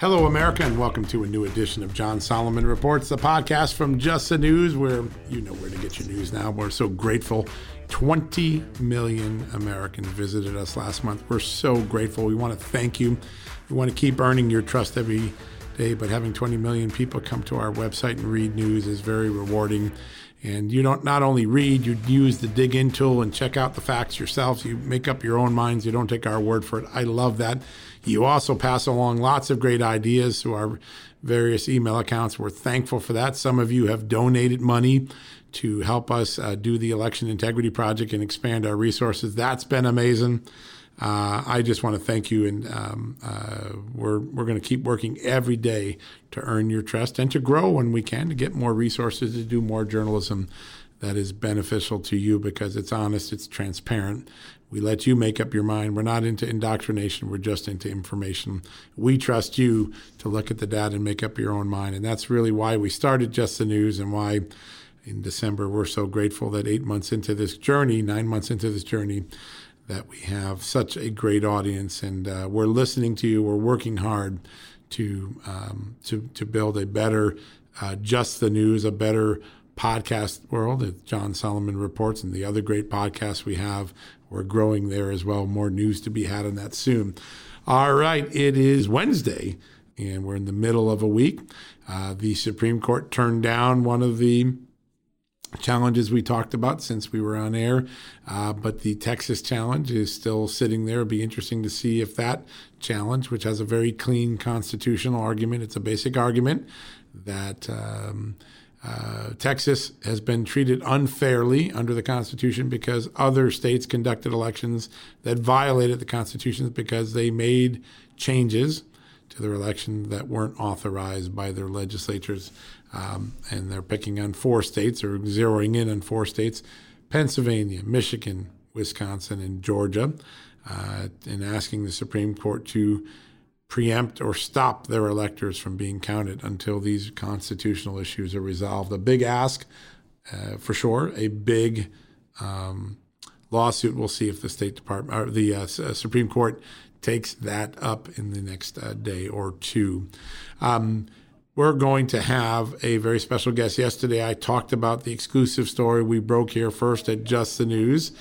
Hello, America, and welcome to a new edition of John Solomon Reports, the podcast from Just the News, where you know where to get your news now. We're so grateful. 20 million Americans visited us last month. We're so grateful. We want to thank you. We want to keep earning your trust every day, but having 20 million people come to our website and read news is very rewarding. And you don't not only read, you use the dig in tool and check out the facts yourselves. You make up your own minds. You don't take our word for it. I love that. You also pass along lots of great ideas to our various email accounts. We're thankful for that. Some of you have donated money to help us uh, do the Election Integrity Project and expand our resources. That's been amazing. Uh, I just want to thank you, and um, uh, we're we're going to keep working every day to earn your trust and to grow when we can to get more resources to do more journalism that is beneficial to you because it's honest, it's transparent. We let you make up your mind. We're not into indoctrination. We're just into information. We trust you to look at the data and make up your own mind, and that's really why we started Just the News and why. In December, we're so grateful that eight months into this journey, nine months into this journey, that we have such a great audience and uh, we're listening to you. We're working hard to um, to to build a better, uh, just the news, a better podcast world. As John Solomon reports and the other great podcasts we have, we're growing there as well. More news to be had on that soon. All right, it is Wednesday, and we're in the middle of a week. Uh, the Supreme Court turned down one of the challenges we talked about since we were on air. Uh, but the Texas challenge is still sitting there. It'll be interesting to see if that challenge, which has a very clean constitutional argument, it's a basic argument that. Um, uh, Texas has been treated unfairly under the Constitution because other states conducted elections that violated the Constitution because they made changes to their election that weren't authorized by their legislatures. Um, and they're picking on four states or zeroing in on four states Pennsylvania, Michigan, Wisconsin, and Georgia, uh, and asking the Supreme Court to preempt or stop their electors from being counted until these constitutional issues are resolved. A big ask, uh, for sure, a big um, lawsuit. We'll see if the State Department or the uh, uh Supreme Court takes that up in the next uh, day or two. Um, we're going to have a very special guest. Yesterday, I talked about the exclusive story we broke here first at Just the News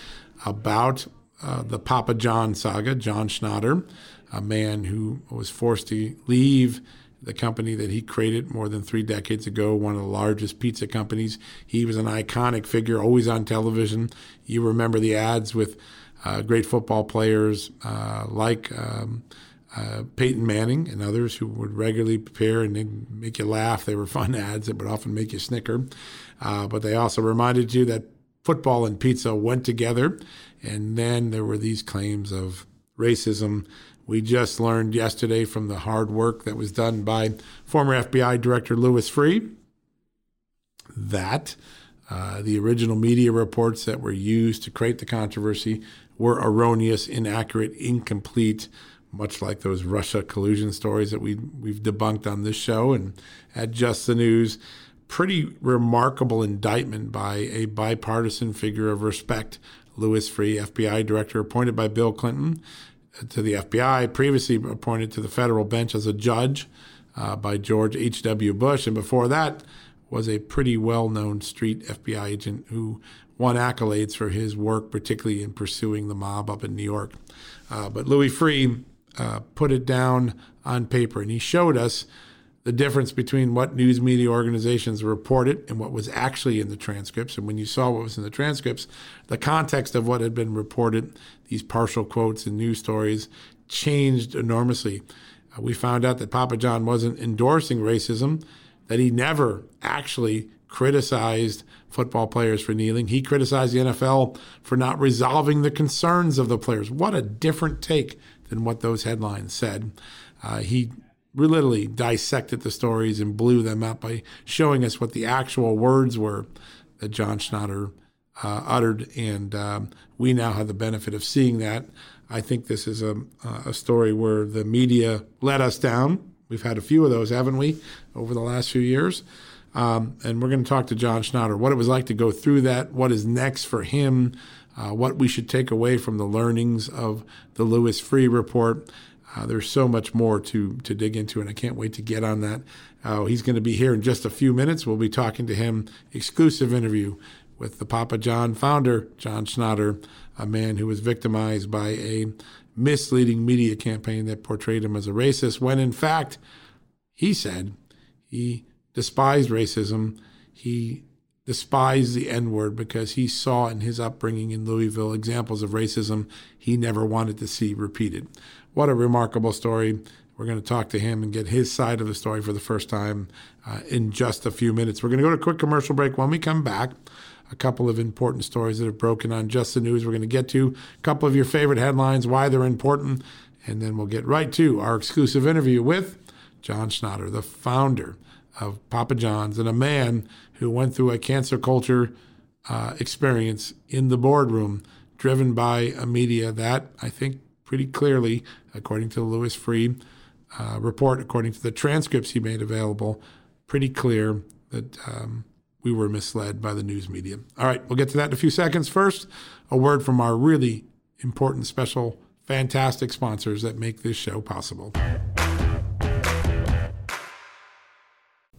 about uh, the Papa John saga, John Schnatter, a man who was forced to leave the company that he created more than three decades ago, one of the largest pizza companies. He was an iconic figure, always on television. You remember the ads with uh, great football players uh, like um, uh, Peyton Manning and others who would regularly prepare and make you laugh. They were fun ads that would often make you snicker. Uh, but they also reminded you that football and pizza went together. And then there were these claims of racism. We just learned yesterday from the hard work that was done by former FBI Director Louis Freeh that uh, the original media reports that were used to create the controversy were erroneous, inaccurate, incomplete, much like those Russia collusion stories that we we've debunked on this show and at Just the News. Pretty remarkable indictment by a bipartisan figure of respect, Louis Freeh, FBI director appointed by Bill Clinton to the FBI, previously appointed to the federal bench as a judge uh, by George H.W. Bush, and before that was a pretty well-known street FBI agent who won accolades for his work, particularly in pursuing the mob up in New York. Uh, but Louis Freeh uh, put it down on paper, and he showed us the difference between what news media organizations reported and what was actually in the transcripts. And when you saw what was in the transcripts, the context of what had been reported, these partial quotes and news stories, changed enormously. Uh, we found out that Papa John wasn't endorsing racism, that he never actually criticized football players for kneeling. He criticized the NFL for not resolving the concerns of the players. What a different take than what those headlines said. Uh, he literally dissected the stories and blew them up by showing us what the actual words were that John Schnatter uh, uttered, and um, we now have the benefit of seeing that. I think this is a, a story where the media let us down. We've had a few of those, haven't we, over the last few years? Um, and we're going to talk to John Schnatter, what it was like to go through that, what is next for him, uh, what we should take away from the learnings of the Louis Freeh report. Uh, there's so much more to to dig into, and I can't wait to get on that. Uh, he's going to be here in just a few minutes. We'll be talking to him, exclusive interview with the Papa John founder, John Schnatter, a man who was victimized by a misleading media campaign that portrayed him as a racist, when in fact, he said he despised racism. He despised the N word because he saw in his upbringing in Louisville examples of racism he never wanted to see repeated. What a remarkable story. We're going to talk to him and get his side of the story for the first time uh, in just a few minutes. We're going to go to a quick commercial break. When we come back, a couple of important stories that have broken on Just the News. We're going to get to a couple of your favorite headlines, why they're important, and then we'll get right to our exclusive interview with John Schnatter, the founder of Papa John's and a man who went through a cancel culture uh, experience in the boardroom, driven by a media that I think pretty clearly, according to the Louis Freeh uh, report, according to the transcripts he made available, pretty clear that um, we were misled by the news media. All right, we'll get to that in a few seconds. First, a word from our really important, special, fantastic sponsors that make this show possible.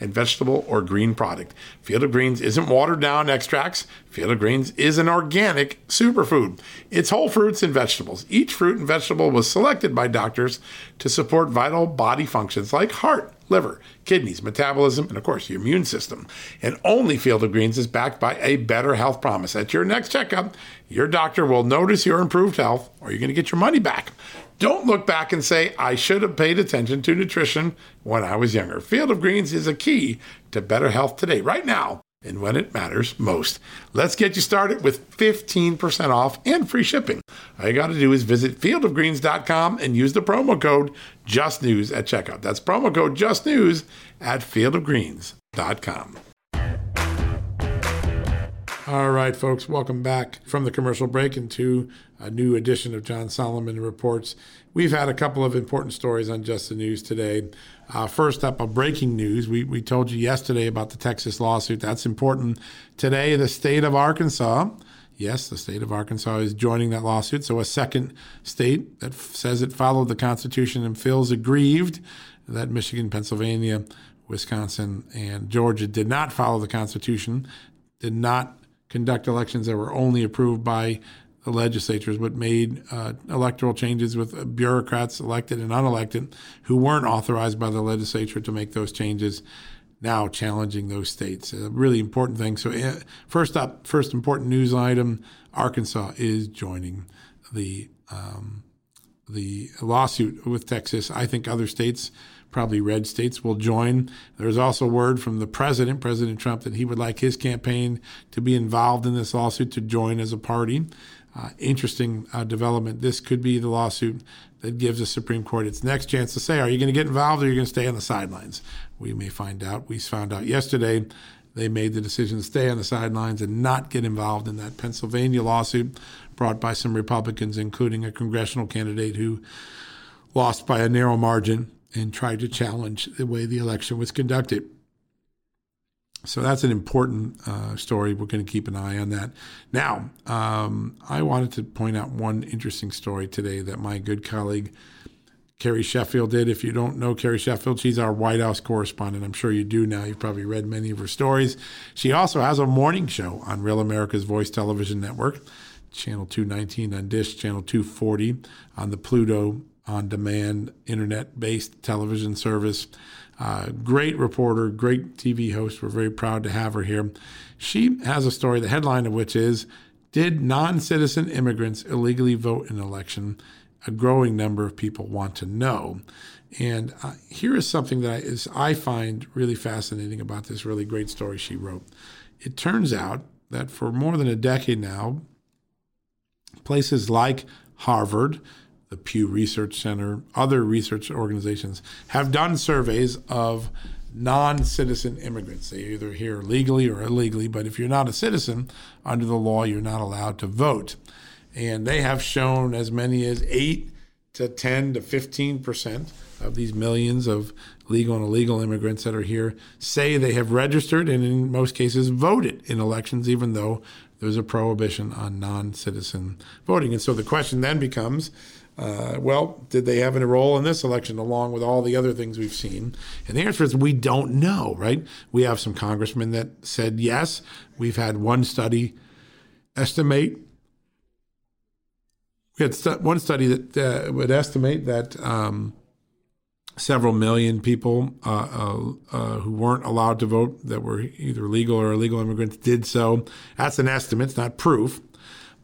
and vegetable or green product. Field of Greens isn't watered down extracts. Field of Greens is an organic superfood. It's whole fruits and vegetables. Each fruit and vegetable was selected by doctors to support vital body functions like heart, liver, kidneys, metabolism, and of course, your immune system. And only Field of Greens is backed by a better health promise. At your next checkup, your doctor will notice your improved health or you're going to get your money back. Don't look back and say, I should have paid attention to nutrition when I was younger. Field of Greens is a key to better health today, right now, and when it matters most. Let's get you started with 15% off and free shipping. All you got to do is visit fieldofgreens.com and use the promo code JUSTNEWS at checkout. That's promo code JUSTNEWS at fieldofgreens.com. All right, folks, welcome back from the commercial break into a new edition of John Solomon Reports. We've had a couple of important stories on Just the News today. Uh, first up, a breaking news. We, we told you yesterday about the Texas lawsuit. That's important. Today, the state of Arkansas, yes, the state of Arkansas is joining that lawsuit. So, a second state that f- says it followed the Constitution and feels aggrieved that Michigan, Pennsylvania, Wisconsin, and Georgia did not follow the Constitution, did not conduct elections that were only approved by the legislatures, but made uh, electoral changes with bureaucrats elected and unelected who weren't authorized by the legislature to make those changes. Now challenging those states, a really important thing. So, uh, first up, first important news item: Arkansas is joining the um, the lawsuit with Texas. I think other states probably red states will join. There's also word from the president, President Trump, that he would like his campaign to be involved in this lawsuit to join as a party. Uh, interesting uh, development. This could be the lawsuit that gives the Supreme Court its next chance to say, are you going to get involved or are you going to stay on the sidelines? We may find out. We found out yesterday they made the decision to stay on the sidelines and not get involved in that Pennsylvania lawsuit brought by some Republicans, including a congressional candidate who lost by a narrow margin and tried to challenge the way the election was conducted. So that's an important uh, story. We're going to keep an eye on that. Now, um, I wanted to point out one interesting story today that my good colleague Carrie Sheffield did. If you don't know Carrie Sheffield, she's our White House correspondent. I'm sure you do now. You've probably read many of her stories. She also has a morning show on Real America's Voice Television Network, Channel 219 on Dish, Channel 240 on the Pluto on demand internet based television service. Uh, great reporter, great TV host. We're very proud to have her here. She has a story, the headline of which is Did non citizen immigrants illegally vote in an election? A growing number of people want to know. And uh, here is something that I, is, I find really fascinating about this really great story she wrote. It turns out that for more than a decade now, places like Harvard, the Pew Research Center, other research organizations have done surveys of non citizen immigrants. They either here legally or illegally, but if you're not a citizen, under the law, you're not allowed to vote. And they have shown as many as 8 to 10 to 15 percent of these millions of legal and illegal immigrants that are here say they have registered and in most cases voted in elections, even though there's a prohibition on non citizen voting. And so the question then becomes uh, well, did they have a role in this election along with all the other things we've seen? And the answer is we don't know, right? We have some congressmen that said yes. We've had one study estimate. We had st- one study that uh, would estimate that um, several million people uh, uh, uh, who weren't allowed to vote, that were either legal or illegal immigrants, did so. That's an estimate, it's not proof.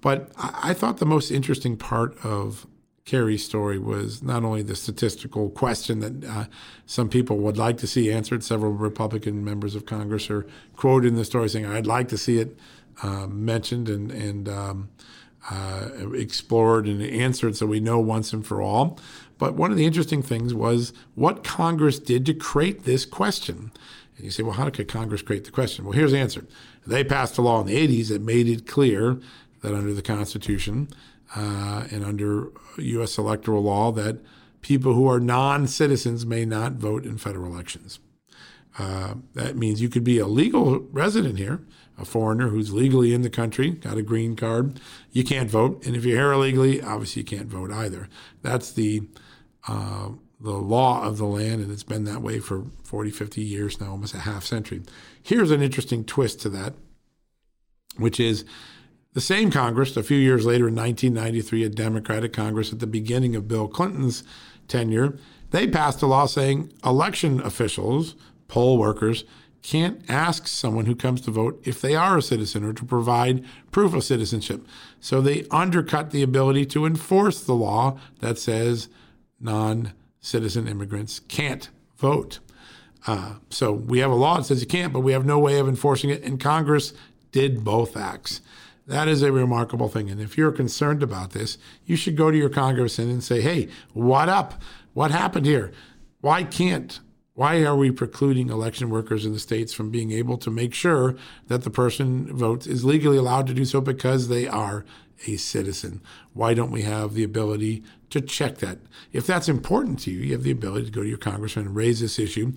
But I, I thought the most interesting part of Carrie's story was not only the statistical question that uh, some people would like to see answered. Several Republican members of Congress are quoted in the story saying, "I'd like to see it uh, mentioned and and um, uh, explored and answered, so we know once and for all." But one of the interesting things was what Congress did to create this question. And you say, "Well, how could Congress create the question?" Well, here's the answer: They passed a law in the '80s that made it clear that under the Constitution uh, and under U.S. electoral law that people who are non citizens may not vote in federal elections. Uh, that means you could be a legal resident here, a foreigner who's legally in the country, got a green card. You can't vote, and if you're here illegally, obviously you can't vote either. That's the uh, the law of the land, and it's been that way for 40, 50 years now, almost a half century. Here's an interesting twist to that, which is the same Congress, a few years later in 1993, a Democratic Congress at the beginning of Bill Clinton's tenure, they passed a law saying election officials, poll workers, can't ask someone who comes to vote if they are a citizen or to provide proof of citizenship. So they undercut the ability to enforce the law that says non citizen immigrants can't vote. Uh, so we have a law that says you can't, but we have no way of enforcing it. And Congress did both acts. That is a remarkable thing. And if you're concerned about this, you should go to your congressman and say, hey, what up? What happened here? Why can't, why are we precluding election workers in the states from being able to make sure that the person votes is legally allowed to do so because they are a citizen? Why don't we have the ability to check that? If that's important to you, you have the ability to go to your congressman and raise this issue.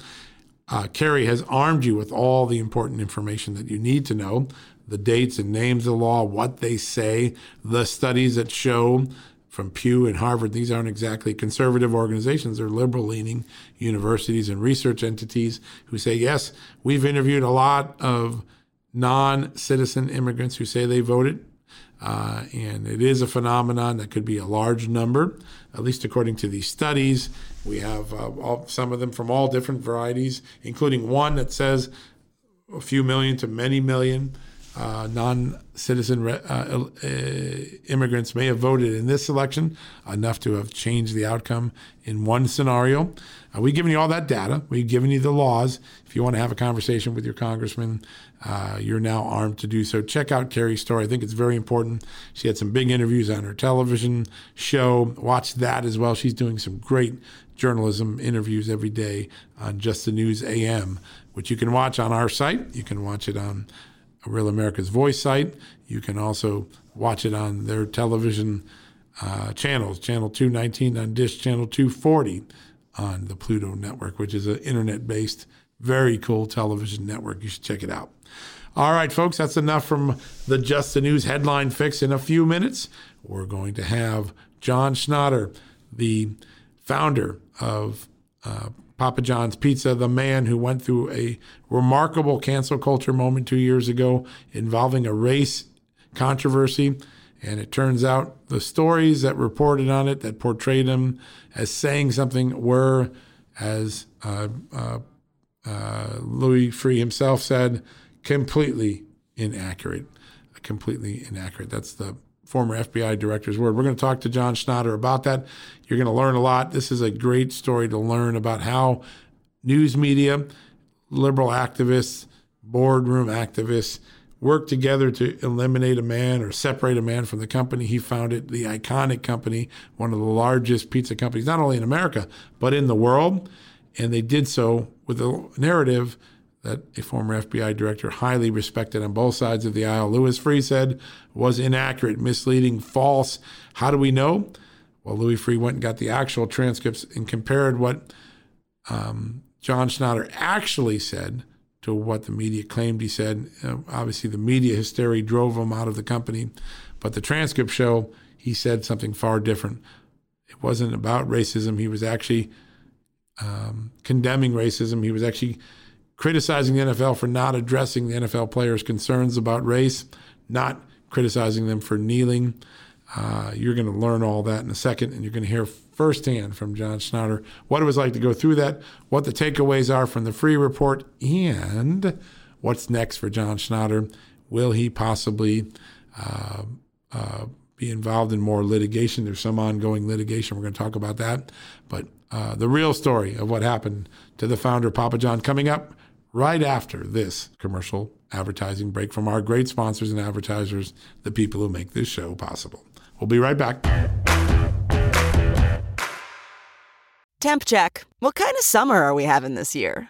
Uh, Carrie has armed you with all the important information that you need to know the dates and names of the law, what they say, the studies that show from Pew and Harvard, these aren't exactly conservative organizations. They're liberal leaning universities and research entities who say, yes, we've interviewed a lot of non citizen immigrants who say they voted. Uh, and it is a phenomenon that could be a large number, at least according to these studies. We have uh, all, some of them from all different varieties, including one that says a few million to many million uh, non-citizen uh, uh, immigrants may have voted in this election enough to have changed the outcome in one scenario. Uh, we've given you all that data. We've given you the laws. If you want to have a conversation with your congressman, uh, you're now armed to do so. Check out Carrie's story. I think it's very important. She had some big interviews on her television show. Watch that as well. She's doing some great journalism interviews every day on Just the News AM, which you can watch on our site. You can watch it on Real America's Voice site. You can also watch it on their television uh, channels, channel 219 on Dish, channel 240 on the Pluto network, which is an internet based, very cool television network. You should check it out. All right, folks, that's enough from the Just the News headline fix. In a few minutes, we're going to have John Schnatter, the founder of uh, Papa John's Pizza, the man who went through a remarkable cancel culture moment two years ago involving a race controversy. And it turns out the stories that reported on it that portrayed him as saying something were, as uh, uh, uh, Louis Freeh himself said, completely inaccurate. Completely inaccurate. That's the former FBI director's word. We're going to talk to John Schnatter about that. You're going to learn a lot. This is a great story to learn about how news media, liberal activists, boardroom activists work together to eliminate a man or separate a man from the company he founded, the iconic company, one of the largest pizza companies, not only in America, but in the world. And they did so with a narrative that a former FBI director, highly respected on both sides of the aisle, Louis Freeh said was inaccurate, misleading, false. How do we know? Well, Louis Freeh went and got the actual transcripts and compared what um, John Schnatter actually said to what the media claimed he said. Uh, obviously, the media hysteria drove him out of the company, but the transcripts show he said something far different. It wasn't about racism. He was actually um, condemning racism. He was actually criticizing the NFL for not addressing the NFL players' concerns about race, not criticizing them for kneeling. Uh, you're going to learn all that in a second, and you're going to hear firsthand from John Schnatter what it was like to go through that, what the takeaways are from the Freeh report, and what's next for John Schnatter. Will he possibly uh, uh, be involved in more litigation? There's some ongoing litigation. We're going to talk about that. But uh, the real story of what happened to the founder, Papa John, coming up right after this commercial advertising break from our great sponsors and advertisers, the people who make this show possible. We'll be right back. Temp check. What kind of summer are we having this year?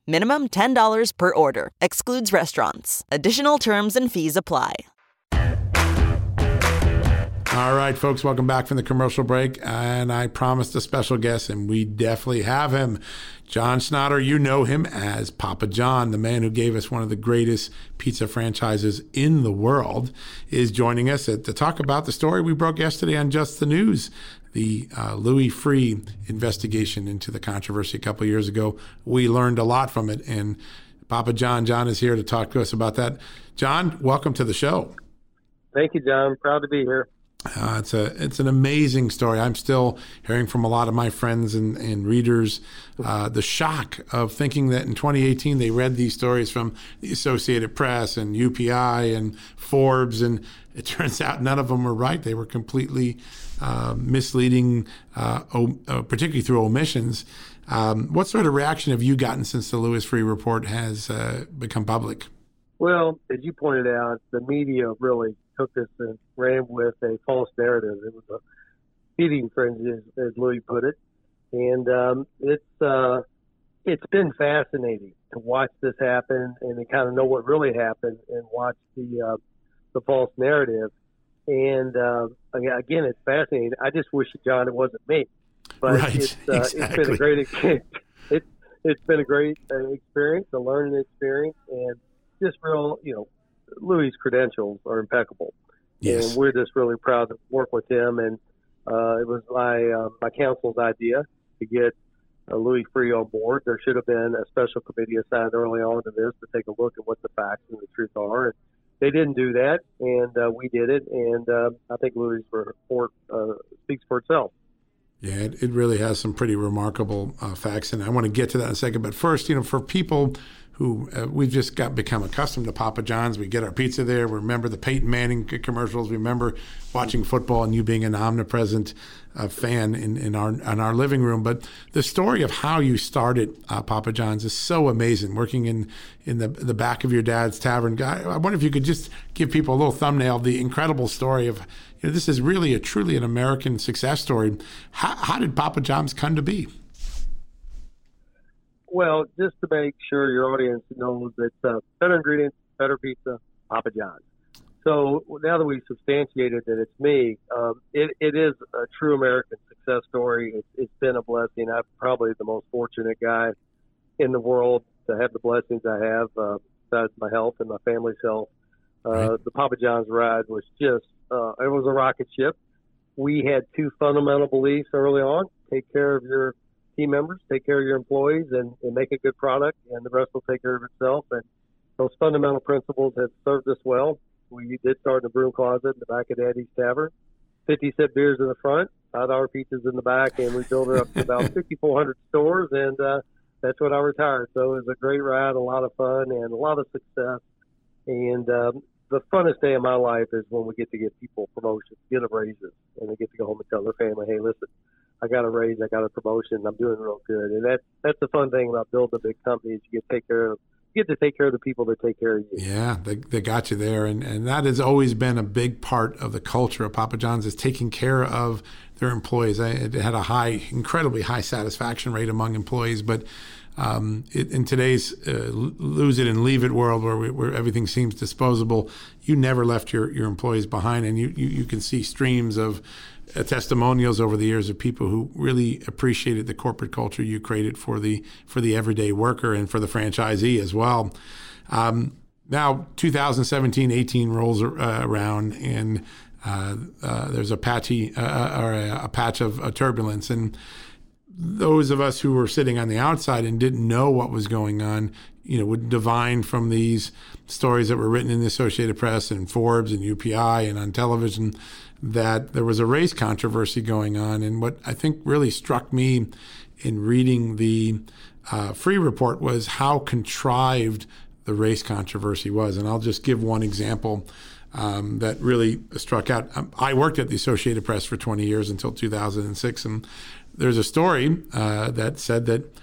Minimum $10 per order. Excludes restaurants. Additional terms and fees apply. All right, folks, welcome back from the commercial break. And I promised a special guest, and we definitely have him. John Schnatter, you know him as Papa John, the man who gave us one of the greatest pizza franchises in the world, is joining us to talk about the story we broke yesterday on Just the News the uh, Louis Freeh investigation into the controversy a couple years ago. We learned a lot from it, and Papa John John is here to talk to us about that. John, welcome to the show. Thank you, John. Proud to be here. Uh, it's a it's an amazing story. I'm still hearing from a lot of my friends and, and readers uh, the shock of thinking that in 2018 they read these stories from the Associated Press and UPI and Forbes, and it turns out none of them were right. They were completely uh, misleading, uh, o- uh, particularly through omissions. Um, what sort of reaction have you gotten since the Louis Freeh report has uh, become public? Well, as you pointed out, the media really took this and ran with a false narrative. It was a feeding frenzy, as, as Louis put it, and um, it's uh, it's been fascinating to watch this happen and to kind of know what really happened and watch the uh, the false narrative. And uh, again, it's fascinating. I just wish, John, it wasn't me, but right, it's, uh, exactly. it's been a great experience. It's it's been a great experience, a learning experience, and just real, you know, Louis' credentials are impeccable. Yes. And we're just really proud to work with him. And uh, it was my uh, my counsel's idea to get uh, Louis Freeh on board. There should have been a special committee assigned early on to this to take a look at what the facts and the truth are. And they didn't do that, and uh, we did it. And uh, I think Louis' report uh, speaks for itself. Yeah, it, it really has some pretty remarkable uh, facts, and I want to get to that in a second. But first, you know, for people who uh, we've just got become accustomed to Papa John's. We get our pizza there. We remember the Peyton Manning commercials. We remember watching football and you being an omnipresent uh, fan in, in our in our living room. But the story of how you started uh, Papa John's is so amazing. Working in in the the back of your dad's tavern. I wonder if you could just give people a little thumbnail of the incredible story of. You know, this is really a truly an American success story. How, how did Papa John's come to be? Well, just to make sure your audience knows that uh, better ingredients, better pizza, Papa John's. So now that we've substantiated that it's me, um, it, it is a true American success story. It's, it's been a blessing. I'm probably the most fortunate guy in the world to have the blessings I have, uh, besides my health and my family's health. Uh, right. The Papa John's ride was just, uh, it was a rocket ship. We had two fundamental beliefs early on. Take care of your team members, take care of your employees, and, and make a good product, and the rest will take care of itself. And those fundamental principles have served us well. We did start in the broom closet in the back of Daddy's Tavern, 50 cent beers in the front, five dollar pizzas in the back, and we built it up to about 6,400 stores. And uh, that's when I retired. So it was a great ride, a lot of fun, and a lot of success. And um, the funnest day of my life is when we get to get people promotions, get them raises, and they get to go home and tell their family, "Hey, listen, I got a raise, I got a promotion, I'm doing real good." And that's that's the fun thing about building a big company is you get to take care of you get to take care of the people that take care of you. Yeah, they, they got you there, and and that has always been a big part of the culture of Papa John's is taking care of their employees. It had a high, incredibly high satisfaction rate among employees, but um, it, in today's uh, lose it and leave it world where, we, where everything seems disposable, you never left your, your employees behind. And you, you, you can see streams of testimonials over the years of people who really appreciated the corporate culture you created for the, for the everyday worker and for the franchisee as well. Um, now, 2017 18 rolls uh, around, and uh, uh, there's a patchy uh, or a, a patch of turbulence. And those of us who were sitting on the outside and didn't know what was going on, you know, would divine from these stories that were written in the Associated Press and Forbes and UPI and on television that there was a race controversy going on. And what I think really struck me in reading the uh, Freeh report was how contrived the race controversy was. And I'll just give one example. Um, that really struck out. Um, I worked at the Associated Press for 20 years until 2006, and there's a story uh, that said that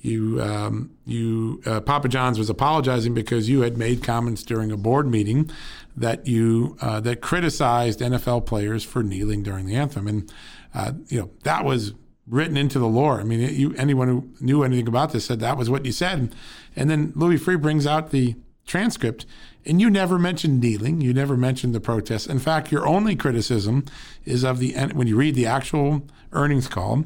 you um, you uh, Papa John's was apologizing because you had made comments during a board meeting that you uh, that criticized NFL players for kneeling during the anthem, and uh, you know that was written into the lore. I mean, you anyone who knew anything about this said that was what you said, and then Louis Freeh brings out the transcript, and you never mentioned kneeling. You never mentioned the protests. In fact, your only criticism is of the when you read the actual earnings call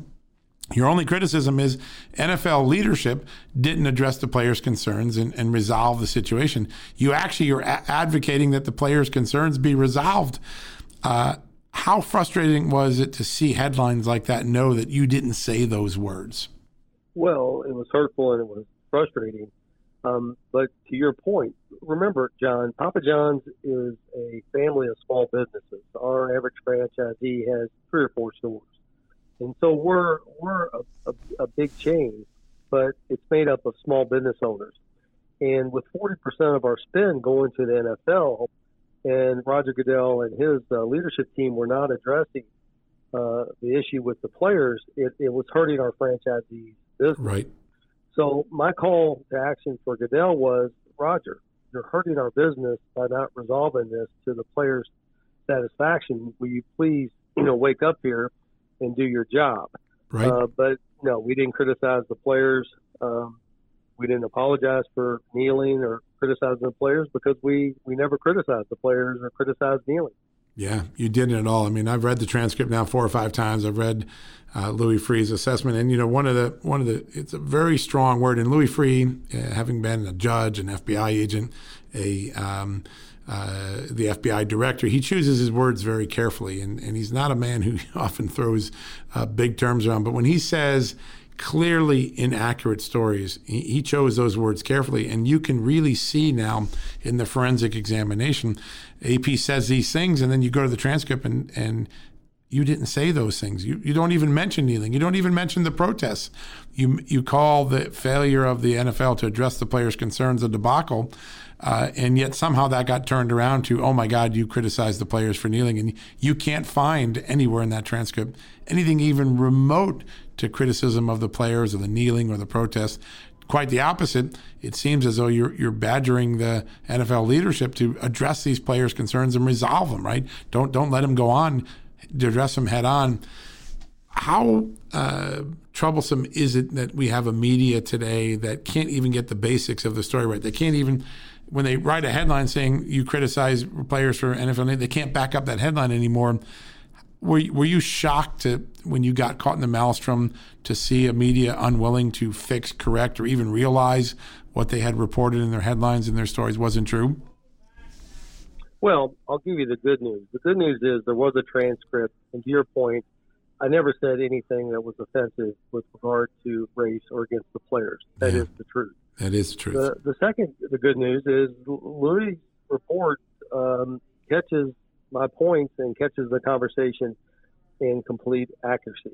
your only criticism is NFL leadership didn't address the players' concerns and, and resolve the situation. You actually are a- advocating that the players' concerns be resolved. Uh, how frustrating was it to see headlines like that know that you didn't say those words? Well, it was hurtful and it was frustrating. Um, but to your point, remember, John, Papa John's is a family of small businesses. Our average franchisee has three or four stores. And so we're we're a, a, a big chain, but it's made up of small business owners. And with 40% of our spend going to the NFL, and Roger Goodell and his uh, leadership team were not addressing uh, the issue with the players, it, it was hurting our franchisees' business. Right. So my call to action for Goodell was, Roger, you're hurting our business by not resolving this to the players' satisfaction. Will you please, you know, wake up here and do your job. Right. Uh, but no, we didn't criticize the players. Um, we didn't apologize for kneeling or criticizing the players because we we never criticized the players or criticized kneeling. Yeah, you didn't at all. I mean, I've read the transcript now four or five times. I've read uh, Louis Freeh's assessment, and you know, one of the one of the it's a very strong word. And Louis Freeh, uh, having been a judge, an FBI agent, a um, uh, the FBI director, he chooses his words very carefully, and, and he's not a man who often throws uh, big terms around. But when he says clearly inaccurate stories, he, he, chose those words carefully, and you can really see now in the forensic examination. AP says these things, and then you go to the transcript, and and you didn't say those things. You, you don't even mention kneeling. You don't even mention the protests. You you call the failure of the NFL to address the players' concerns a debacle. Uh, and yet somehow that got turned around to, oh my God, you criticized the players for kneeling. And you can't find anywhere in that transcript anything even remote to criticism of the players or the kneeling or the protest. Quite the opposite. It seems as though you're, you're badgering the NFL leadership to address these players' concerns and resolve them, right? Don't, don't let them go on, address them head on. How uh, troublesome is it that we have a media today that can't even get the basics of the story right? They can't even when they write a headline saying you criticize players for NFL, they can't back up that headline anymore. Were, were you shocked to, when you got caught in the maelstrom to see a media unwilling to fix, correct, or even realize what they had reported in their headlines and their stories wasn't true? Well, I'll give you the good news. The good news is there was a transcript, and to your point, I never said anything that was offensive with regard to race or against the players. That yeah. is the truth. That is true. The, the second, the good news is Louis' report um, catches my points and catches the conversation in complete accuracy.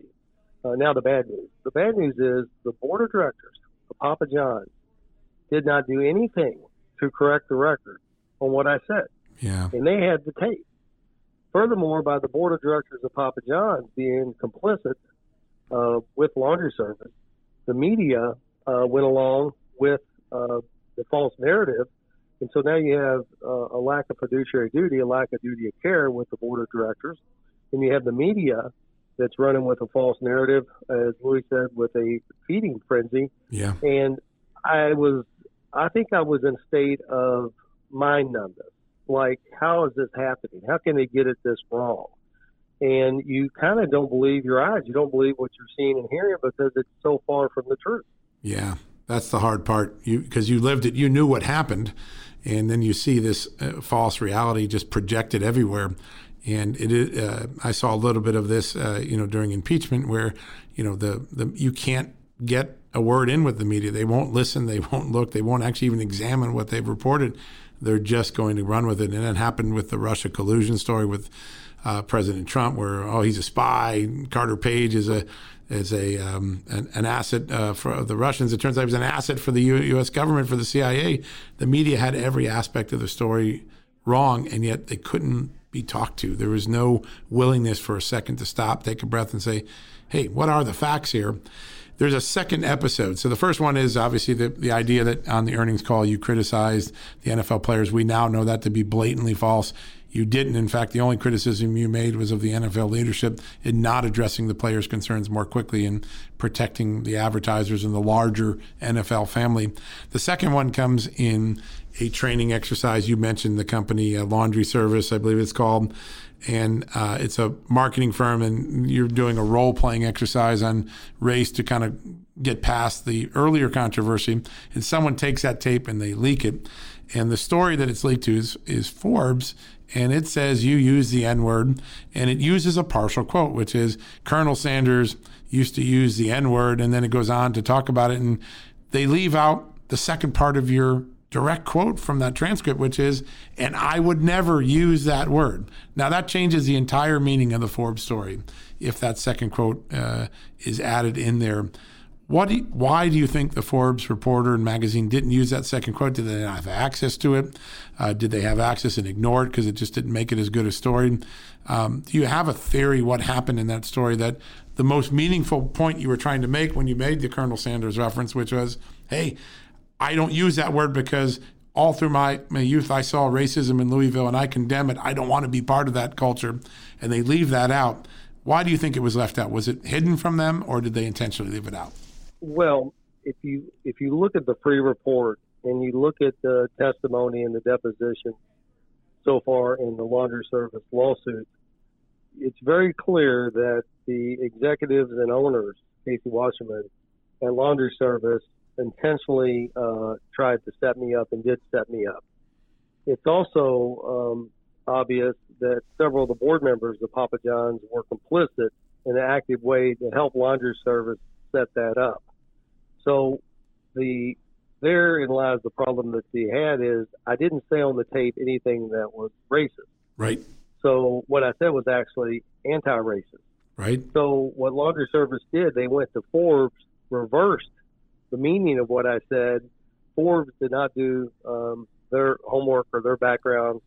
Uh, now, the bad news. The bad news is the board of directors of Papa John's did not do anything to correct the record on what I said. Yeah. And they had the tape. Furthermore, by the board of directors of Papa John's being complicit uh, with laundry service, the media uh, went along with uh, the false narrative. And so now you have uh, a lack of fiduciary duty, a lack of duty of care with the board of directors. And you have the media that's running with a false narrative, as Louis said, with a feeding frenzy. Yeah. And I was, I think I was in a state of mind numbness. Like, how is this happening? How can they get it this wrong? And you kind of don't believe your eyes. You don't believe what you're seeing and hearing because it's so far from the truth. Yeah, that's the hard part. You because you lived it, you knew what happened, and then you see this uh, false reality just projected everywhere. And it, uh, I saw a little bit of this, uh, you know, during impeachment, where, you know, the, the you can't get a word in with the media. They won't listen. They won't look. They won't actually even examine what they've reported. They're just going to run with it. And it happened with the Russia collusion story with uh, President Trump, where oh he's a spy. Carter Page is a is a um, an, an, asset uh, for the Russians. It turns out he was an asset for the U- U.S. government for the CIA. The media had every aspect of the story wrong, and yet they couldn't be talked to. There was no willingness for a second to stop, take a breath, and say, "Hey, what are the facts here?" There's a second episode. So the first one is obviously the, the idea that on the earnings call you criticized the NFL players. We now know that to be blatantly false. You didn't. In fact, the only criticism you made was of the NFL leadership in not addressing the players' concerns more quickly and protecting the advertisers and the larger NFL family. The second one comes in a training exercise. You mentioned the company uh, Laundry Service, I believe it's called and uh, it's a marketing firm, and you're doing a role playing exercise on race to kind of get past the earlier controversy. And someone takes that tape and they leak it. And the story that it's leaked to is, is Forbes, and it says you use the N word, and it uses a partial quote, which is Colonel Sanders used to use the N word, and then it goes on to talk about it, and they leave out the second part of your direct quote from that transcript, which is, and I would never use that word. Now, that changes the entire meaning of the Forbes story if that second quote uh, is added in there. What do you, why do you think the Forbes reporter and magazine didn't use that second quote? Did they not have access to it? Uh, did they have access and ignore it because it just didn't make it as good a story? Um, do you have a theory what happened in that story that the most meaningful point you were trying to make when you made the Colonel Sanders reference, which was, hey, I don't use that word because all through my, my youth I saw racism in Louisville and I condemn it. I don't want to be part of that culture. And they leave that out. Why do you think it was left out? Was it hidden from them or did they intentionally leave it out? Well, if you if you look at the Freeh report and you look at the testimony and the deposition so far in the laundry service lawsuit, it's very clear that the executives and owners, Casey Wasserman and laundry service, intentionally uh, tried to set me up and did set me up. It's also um, obvious that several of the board members of Papa John's were complicit in an active way to help laundry service set that up. So the therein lies the problem that he had is I didn't say on the tape anything that was racist. Right. So what I said was actually anti-racist. Right. So what laundry service did, they went to Forbes, reversed the meaning of what I said. Forbes did not do um, their homework or their background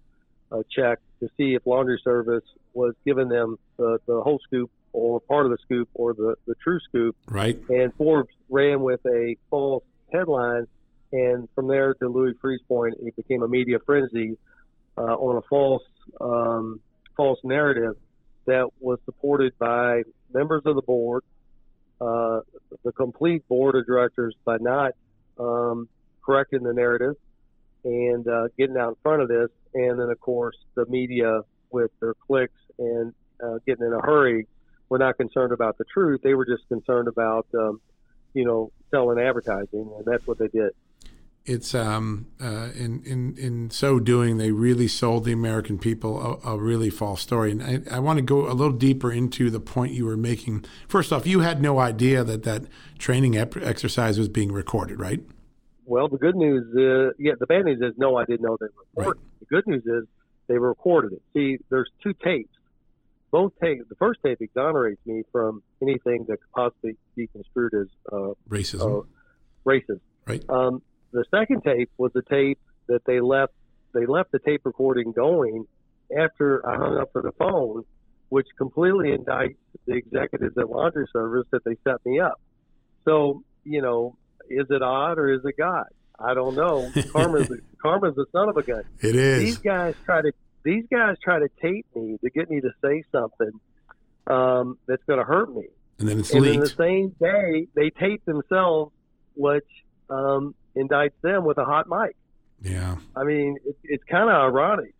uh, check to see if laundry service was giving them the, the whole scoop or part of the scoop or the, the true scoop. Right. And Forbes ran with a false headline. And from there to Louis Freeh's point, it became a media frenzy uh, on a false um, false narrative that was supported by members of the board, uh, the complete board of directors by not um, correcting the narrative and uh, getting out in front of this, and then of course the media with their clicks and uh, getting in a hurry were not concerned about the truth. They were just concerned about um, you know selling advertising, and that's what they did it's um, uh, in in in so doing, they really sold the American people a, a really false story. And I, I want to go a little deeper into the point you were making. First off, you had no idea that that training ep- exercise was being recorded, right? Well, the good news, is, yeah, the bad news is no, I didn't know they were recorded. Right. The good news is they recorded it. See, there's two tapes. Both tapes. The first tape exonerates me from anything that could possibly be construed as uh, racism. Uh, racist. Right. Um, the second tape was a tape that they left. They left the tape recording going after I hung up for the phone, which completely indicts the executives at Laundry Service that they set me up. So you know, is it odd or is it God? I don't know. Karma's karma's the son of a gun. It is. These guys try to these guys try to tape me to get me to say something um, that's going to hurt me. And then it's and leaked. the same day they tape themselves, which um, indicts them with a hot mic. yeah. I mean, it, it's kind of ironic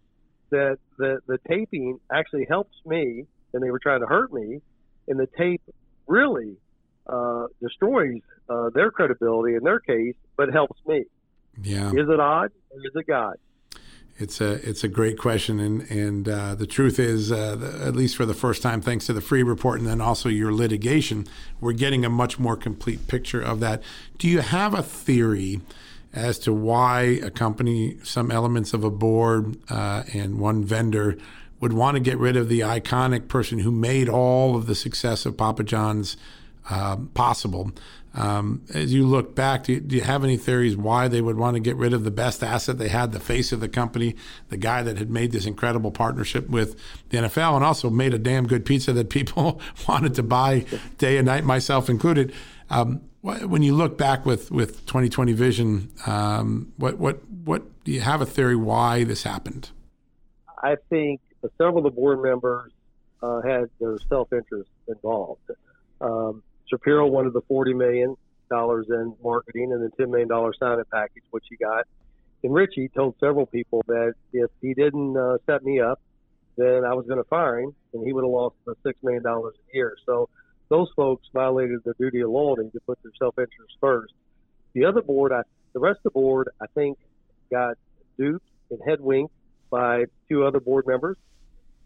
that the the taping actually helps me, and they were trying to hurt me, and the tape really uh, destroys uh, their credibility in their case, but helps me. Yeah. Is it odd or is it God? It's a it's a great question, and and uh, the truth is, uh, the, at least for the first time, thanks to the Freeh report and then also your litigation, we're getting a much more complete picture of that. Do you have a theory as to why a company, some elements of a board, uh, and one vendor would want to get rid of the iconic person who made all of the success of Papa John's um, possible? Um, as you look back, do you, do you have any theories why they would want to get rid of the best asset they had, the face of the company, the guy that had made this incredible partnership with the NFL and also made a damn good pizza that people wanted to buy day and night, myself included? Um, when you look back with, with 2020 vision, um, what, what, what do you have a theory why this happened? I think several of the board members uh, had their self interest involved. Um, Shapiro wanted the forty million dollars in marketing and the ten million dollar sign-up package, which he got. And Richie told several people that if he didn't uh, set me up, then I was going to fire him, and he would have lost the six million dollars a year. So those folks violated their duty of loyalty to put their self-interest first. The other board, I, the rest of the board, I think, got duped and headwinked by two other board members,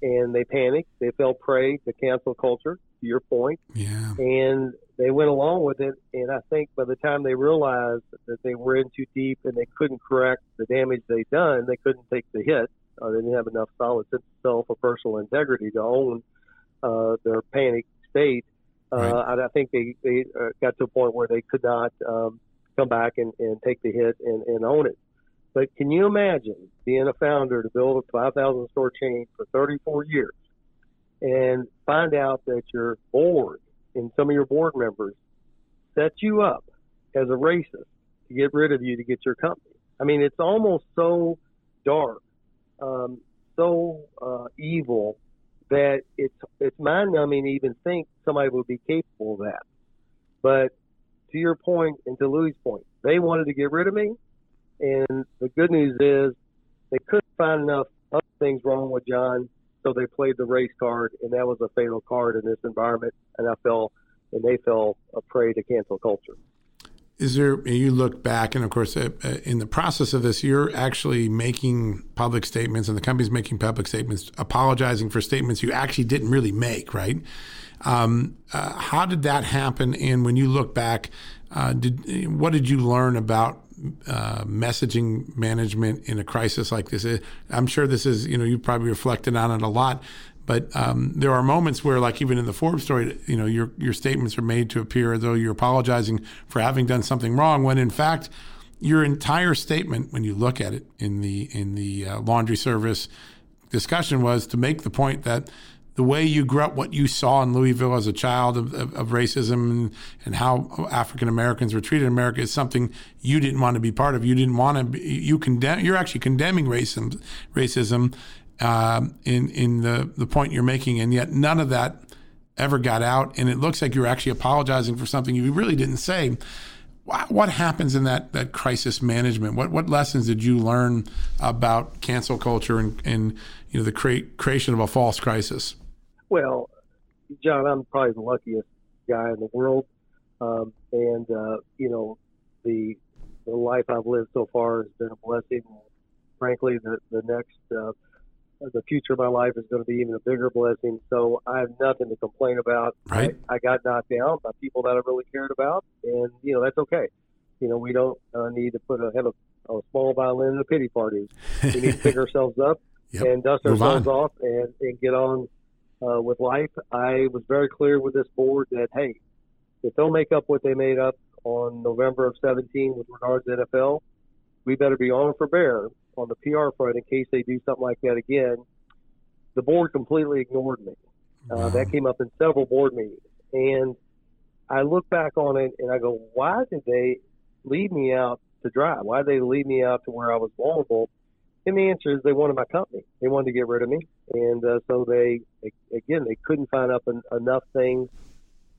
and they panicked. They fell prey to cancel culture. To your point, Yeah. and they went along with it. And I think by the time they realized that they were in too deep and they couldn't correct the damage they'd done, they couldn't take the hit. Uh, they didn't have enough solid sense of self or personal integrity to own uh, their panic state. Uh, Right. and I think they they uh, got to a point where they could not um, come back and, and take the hit and, and own it. But can you imagine being a founder to build a 5,000 store chain for 34 years and find out that your board and some of your board members set you up as a racist to get rid of you to get your company? I mean, it's almost so dark, um, so uh, evil that it's it's mind numbing to even think somebody would be capable of that. But to your point and to Louis' point, they wanted to get rid of me, and the good news is they couldn't find enough other things wrong with John, so they played the race card, and that was a fatal card in this environment. And I fell, and they fell a prey to cancel culture. Is there, you look back, and of course, uh, uh, in the process of this, you're actually making public statements, and the company's making public statements, apologizing for statements you actually didn't really make, right? Um, uh, how did that happen? And when you look back, uh, did what did you learn about uh, messaging management in a crisis like this? I'm sure this is, you know, you probably reflected on it a lot. But um, there are moments where, like even in the Forbes story, you know, your your statements are made to appear as though you're apologizing for having done something wrong, when in fact, your entire statement, when you look at it in the in the uh, laundry service discussion, was to make the point that the way you grew up, what you saw in Louisville as a child of, of, of racism and, and how African Americans were treated in America is something you didn't want to be part of. You didn't want to. Be, you condemn. You're actually condemning racism. Racism um, in in the the point you're making, and yet none of that ever got out. And it looks like you're actually apologizing for something you really didn't say. What, what happens in that that crisis management? What what lessons did you learn about cancel culture and and you know the cre- creation of a false crisis? Well, John, I'm probably the luckiest guy in the world, um, and uh, you know, the the life I've lived so far has been a blessing. Frankly, the the next uh, the future of my life is going to be even a bigger blessing. So I have nothing to complain about. Right. I, I got knocked down by people that I really cared about, and you know that's okay. You know, we don't uh, need to put a have a, a small violin in a pity party. We need to pick ourselves up Yep. and dust Move ourselves on. off and, and get on uh, with life. I was very clear with this board that hey, if they'll make up what they made up on November of 17 with regards to NFL. We better be on for bear on the PR front in case they do something like that again. The board completely ignored me. Uh, wow. That came up in several board meetings, and I look back on it and I go, why did they leave me out to dry? Why did they leave me out to where I was vulnerable? And the answer is they wanted my company. They wanted to get rid of me, and uh, so they, again, they couldn't find up en- enough things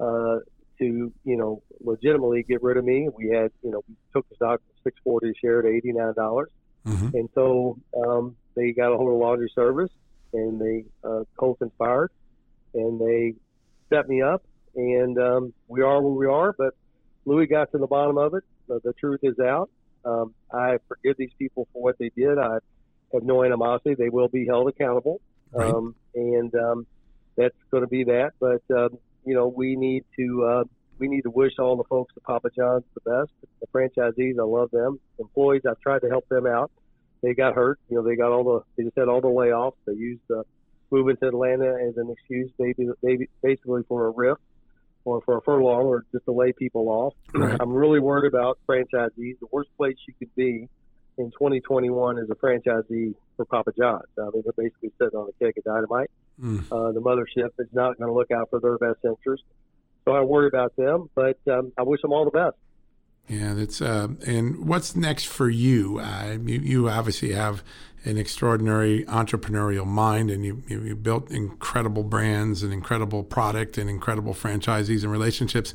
uh, to, you know, legitimately get rid of me. We had, you know, we took the stock from six forty a share to eighty nine dollars, mm-hmm. and so um, they got a hold of laundry service, and they uh, co-conspired, and they set me up, and um, we are where we are. But Louis got to the bottom of it. The, the truth is out. Um, I forgive these people for what they did. I have no animosity. They will be held accountable, right. um, and um, that's going to be that. But um, you know, we need to uh, we need to wish all the folks at Papa John's the best. The franchisees, I love them. Employees, I've tried to help them out. They got hurt. You know, they got all the they just had all the layoffs. They used the moving to Atlanta as an excuse, maybe, maybe basically for a rift or for a furlough or just to lay people off. Right. I'm really worried about franchisees. The worst place you could be in 2021 as a franchisee for Papa John's. I mean, they're basically sitting on a cake of dynamite. Mm. Uh, the mothership is not going to look out for their best interest. So I worry about them, but um, I wish them all the best. Yeah, that's uh, and what's next for you? Uh, you? You obviously have an extraordinary entrepreneurial mind, and you, you, you built incredible brands and incredible product and incredible franchisees and relationships.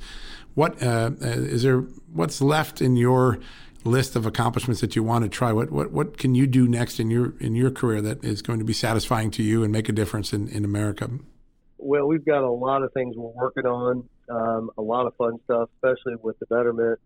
What uh, uh is there? What's left in your list of accomplishments that you want to try? What what what can you do next in your in your career that is going to be satisfying to you and make a difference in, in America? Well, we've got a lot of things we're working on, um, a lot of fun stuff, especially with the betterment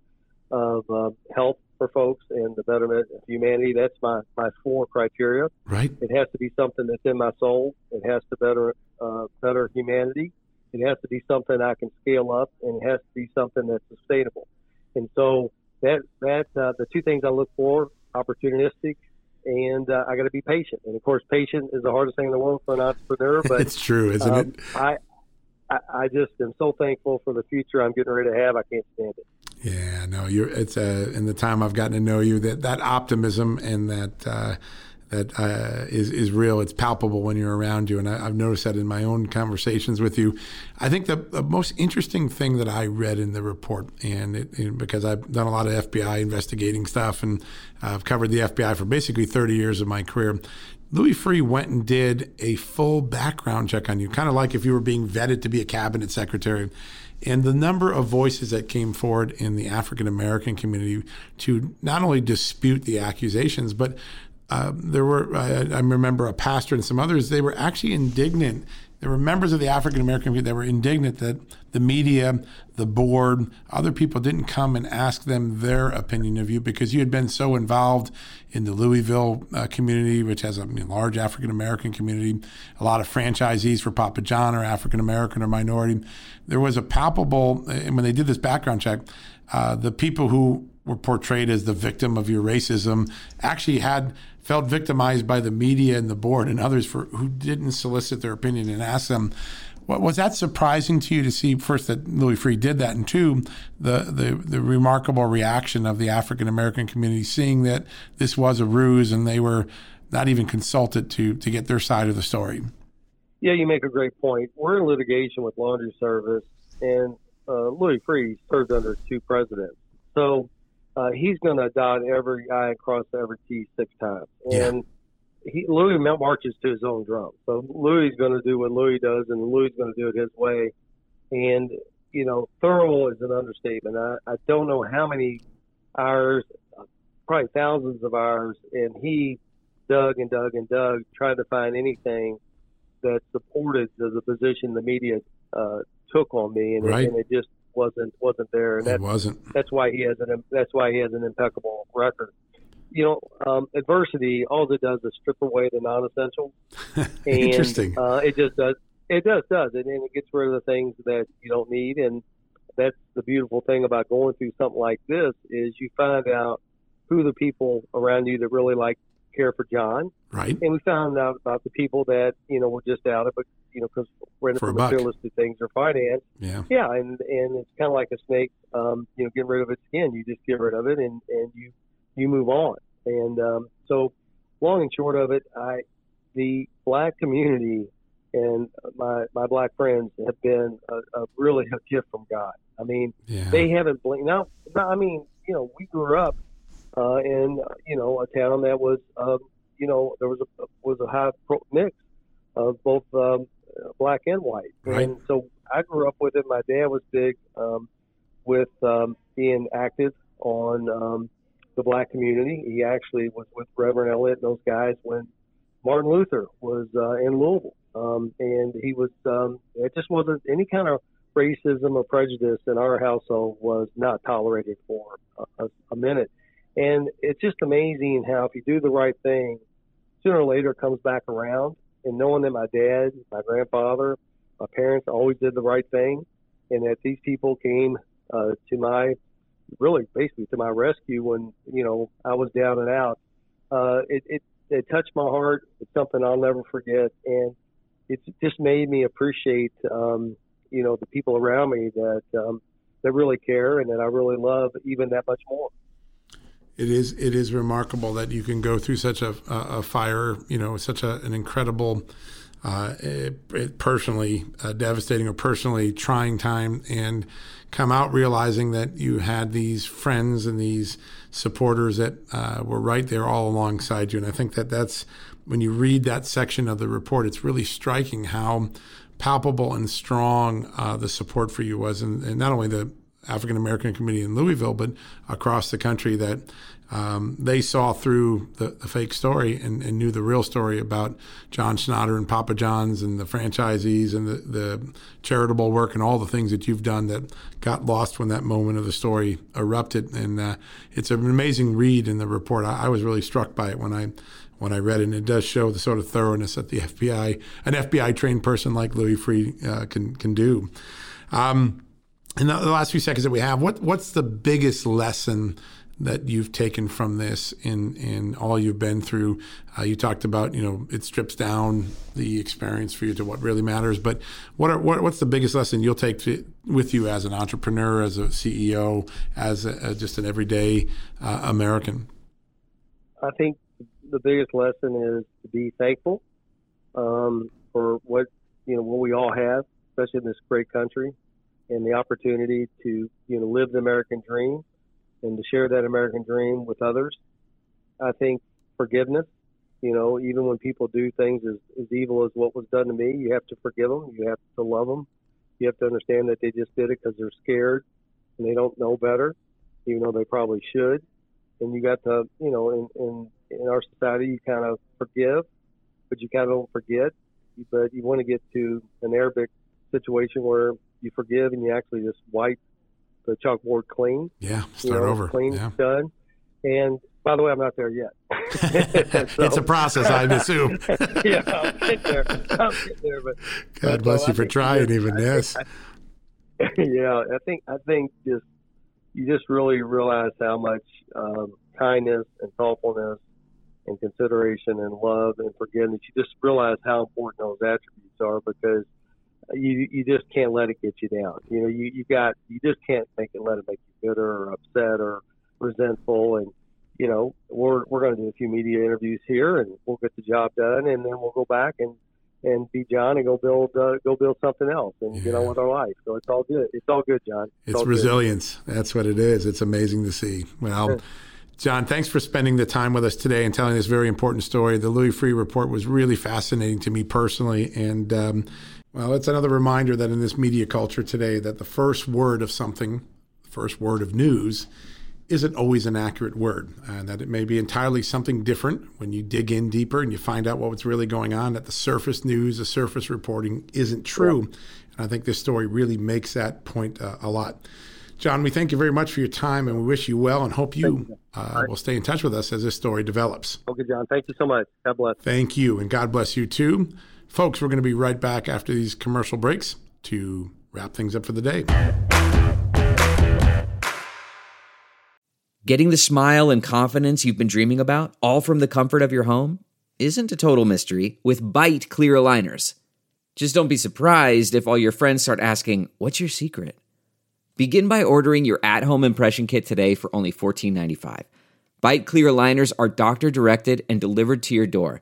of uh, health for folks and the betterment of humanity. That's my my four criteria. Right. It has to be something that's in my soul. It has to better uh, better humanity. It has to be something I can scale up, and it has to be something that's sustainable. And so that that uh, the two things I look for opportunistic and uh, I got to be patient. And of course, patient is the hardest thing in the world for an entrepreneur. But it's true, isn't um, it? I, I I just am so thankful for the future I'm getting ready to have. I can't stand it. Yeah, no, you're. It's uh, in the time I've gotten to know you that that optimism and that. Uh, that uh, is is real. It's palpable when you're around you, and I, have noticed that in my own conversations with you. I think the, the most interesting thing that I read in the report, and it, because I've done a lot of FBI investigating stuff, and I've covered the FBI for basically 30 years of my career. Louis Freeh went and did a full background check on you, kind of like if you were being vetted to be a cabinet secretary. And the number of voices that came forward in the African American community to not only dispute the accusations, but uh, there were, I, I, remember a pastor and some others, they were actually indignant. There were members of the African American community that were indignant that the media, the board, other people didn't come and ask them their opinion of you because you had been so involved in the Louisville uh, community, which has a large African American community. A lot of franchisees for Papa John are African American or minority. There was a palpable, and when they did this background check, uh, the people who were portrayed as the victim of your racism actually had felt victimized by the media and the board and others for who didn't solicit their opinion and ask them. What, was that surprising to you to see first that Louis Freeh did that, and two, the the, the remarkable reaction of the African American community seeing that this was a ruse and they were not even consulted to to get their side of the story? Yeah, you make a great point. We're in litigation with Laundry Service, and uh, Louis Freeh served under two presidents. So uh, he's going to dot every I and cross every T six times. And yeah. he, Louis marches to his own drum. So Louis is going to do what Louis does, and Louis is going to do it his way. And you know, thorough is an understatement. I, I don't know how many hours, probably thousands of hours, and he dug and dug and dug, trying to find anything that supported the, the position the media uh, took on me, and, right. and it just wasn't wasn't there, and that wasn't. That's why he has an that's why he has an impeccable record. You know, um, adversity all it does is strip away the non-essentials. Interesting. Uh, it just does. It does does, and, and it gets rid of the things that you don't need, and that's the beautiful thing about going through something like this is you find out who the people around you that really like care for John. Right. And we found out about the people that you know were just out of it, you know, because we're in For buck. materialistic things or finance. Yeah. Yeah, and and it's kind of like a snake. Um, you know, getting rid of its skin. You just get rid of it, and and you you move on. And um, so, long and short of it, I the black community and my my black friends have been a, a really a gift from God. I mean, Yeah. they haven't blinked. Now, now, I mean, you know, we grew up uh, in you know a town that was, um, you know, there was a was a high pro- mix of both um, black and white, Right. and so I grew up with it. My dad was big um, with um, being active on um, the black community. He actually was with Reverend Elliott and those guys when Martin Luther was uh, in Louisville, um, and he was. Um, it just wasn't any kind of racism or prejudice in our household was not tolerated for a, a minute. And it's just amazing how if you do the right thing, sooner or later it comes back around. And knowing that my dad, my grandfather, my parents always did the right thing, and that these people came uh, to my, really basically to my rescue when you know I was down and out. Uh, it, it it touched my heart. It's something I'll never forget, and it just made me appreciate, um, you know, the people around me that um, that really care and that I really love even that much more. It is it is remarkable that you can go through such a, a, a fire, you know, such a, an incredible, uh, it, it personally uh, devastating or personally trying time, and come out realizing that you had these friends and these supporters that uh, were right there all alongside you. And I think that that's when you read that section of the report, it's really striking how palpable and strong uh, the support for you was, and, and not only the African American community in Louisville, but across the country that um, they saw through the, the fake story and, and knew the real story about John Schnatter and Papa John's and the franchisees and the, the charitable work and all the things that you've done that got lost when that moment of the story erupted. And uh, it's an amazing read in the report. I, I was really struck by it when I when I read it, and it does show the sort of thoroughness that the FBI, an FBI trained person like Louis Freeh, uh, can can do. Um, in the, last few seconds that we have, what what's the biggest lesson that you've taken from this in in all you've been through? Uh, you talked about you know it strips down the experience for you to what really matters, but what are what, what's the biggest lesson you'll take to, with you as an entrepreneur, as a CEO, as a, just an everyday uh, American? I think the biggest lesson is to be thankful um, for what you know what we all have, especially in this great country, and the opportunity to you know live the American dream and to share that American dream with others. I think forgiveness. You know, even when people do things as, as evil as what was done to me, you have to forgive them. You have to love them. You have to understand that they just did it because they're scared and they don't know better, even though they probably should. And you got to, you know, in, in in our society, you kind of forgive, but you kind of don't forget. But you want to get to an Arabic situation where you forgive and you actually just wipe the chalkboard clean. Yeah, you start know, over. Clean, Yeah. done. And by the way, I'm not there yet. it's a process, I'd assume. yeah, I'll get there. I'll get there. But God but, bless uh, you I for trying even this. yeah, I think I think just you just really realize how much um, kindness and thoughtfulness and consideration and love and forgiveness. You just realize how important those attributes are because you you just can't let it get you down. You know, you you got you just can't make it let it make you bitter or upset or resentful and you know we're we're going to do a few media interviews here and we'll get the job done and then we'll go back and and be John and go build uh, go build something else and get on with our life. So it's all good. It's all good, John. It's good. resilience. That's what it is. It's amazing to see. Well, John, thanks for spending the time with us today and telling this very important story. The Louis Freeh report was really fascinating to me personally, and um, well, it's another reminder that in this media culture today, that the first word of something, the first word of news, isn't always an accurate word, and that it may be entirely something different when you dig in deeper and you find out what's really going on. That the surface news, the surface reporting isn't true, and I think this story really makes that point uh, a lot. John, we thank you very much for your time, and we wish you well, and hope you uh, will stay in touch with us as this story develops. Okay, John. Thank you so much. God bless. Thank you, and God bless you too. Folks, we're going to be right back after these commercial breaks to wrap things up for the day. Getting the smile and confidence you've been dreaming about, all from the comfort of your home, isn't a total mystery with Byte clear aligners. Just don't be surprised if all your friends start asking, What's your secret? Begin by ordering your at home impression kit today for only $14.95. Byte clear aligners are doctor directed and delivered to your door.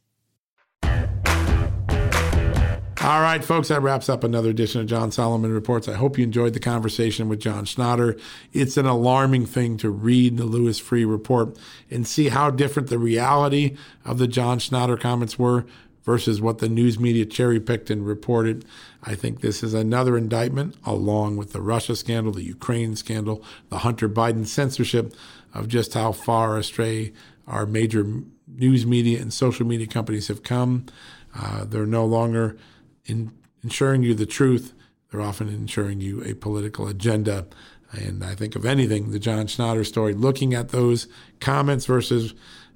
All right, folks, that wraps up another edition of John Solomon Reports. I hope you enjoyed the conversation with John Schnatter. It's an alarming thing to read the Louis Freeh report and see how different the reality of the John Schnatter comments were versus what the news media cherry picked and reported. I think this is another indictment, along with the Russia scandal, the Ukraine scandal, the Hunter Biden censorship, of just how far astray our major news media and social media companies have come. Uh, they're no longer in ensuring you the truth, they're often ensuring you a political agenda. And I think, of anything, the John Schnatter story, looking at those comments versus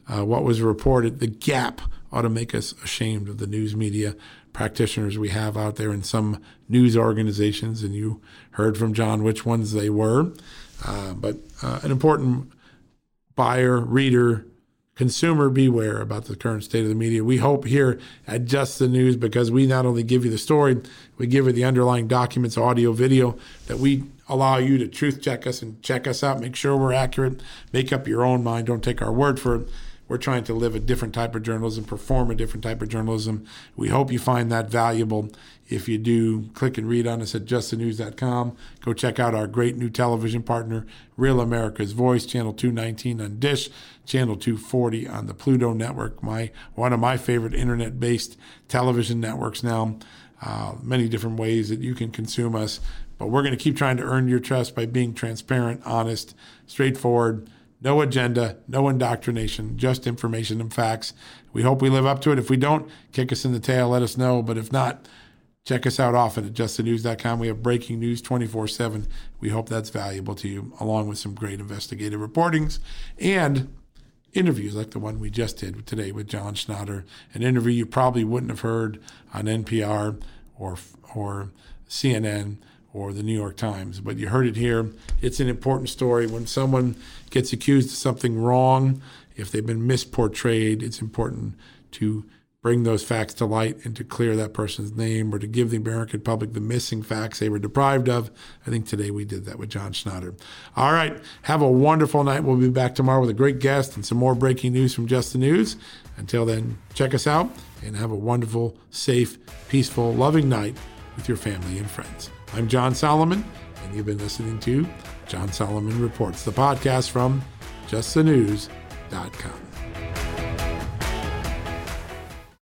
uh, what was reported, the gap ought to make us ashamed of the news media practitioners we have out there in some news organizations. And you heard from John which ones they were. Uh, but uh, an important buyer, reader, consumer beware about the current state of the media. We hope here at Just the News, because we not only give you the story, we give you the underlying documents, audio, video, that we allow you to truth check us and check us out, make sure we're accurate, make up your own mind. Don't take our word for it. We're trying to live a different type of journalism, perform a different type of journalism. We hope you find that valuable. If you do, click and read on us at justthenews.com. Go check out our great new television partner, Real America's Voice, channel 219 on Dish, channel 240 on the Pluto Network, my one of my favorite internet-based television networks now. Uh, many different ways that you can consume us, but we're going to keep trying to earn your trust by being transparent, honest, straightforward no agenda, no indoctrination, just information and facts. We hope we live up to it. If we don't, kick us in the tail, let us know. But if not, check us out often at justthenews.com. We have breaking news 24 7. We hope that's valuable to you, along with some great investigative reportings and interviews like the one we just did today with John Schnatter, an interview you probably wouldn't have heard on NPR or, or CNN or the New York Times, but you heard it here. It's an important story. When someone gets accused of something wrong, if they've been misportrayed, it's important to bring those facts to light and to clear that person's name or to give the American public the missing facts they were deprived of. I think today we did that with John Schnatter. All right. Have a wonderful night. We'll be back tomorrow with a great guest and some more breaking news from Just the News. Until then, check us out and have a wonderful, safe, peaceful, loving night with your family and friends. I'm John Solomon, and you've been listening to John Solomon Reports, the podcast from justthenews.com.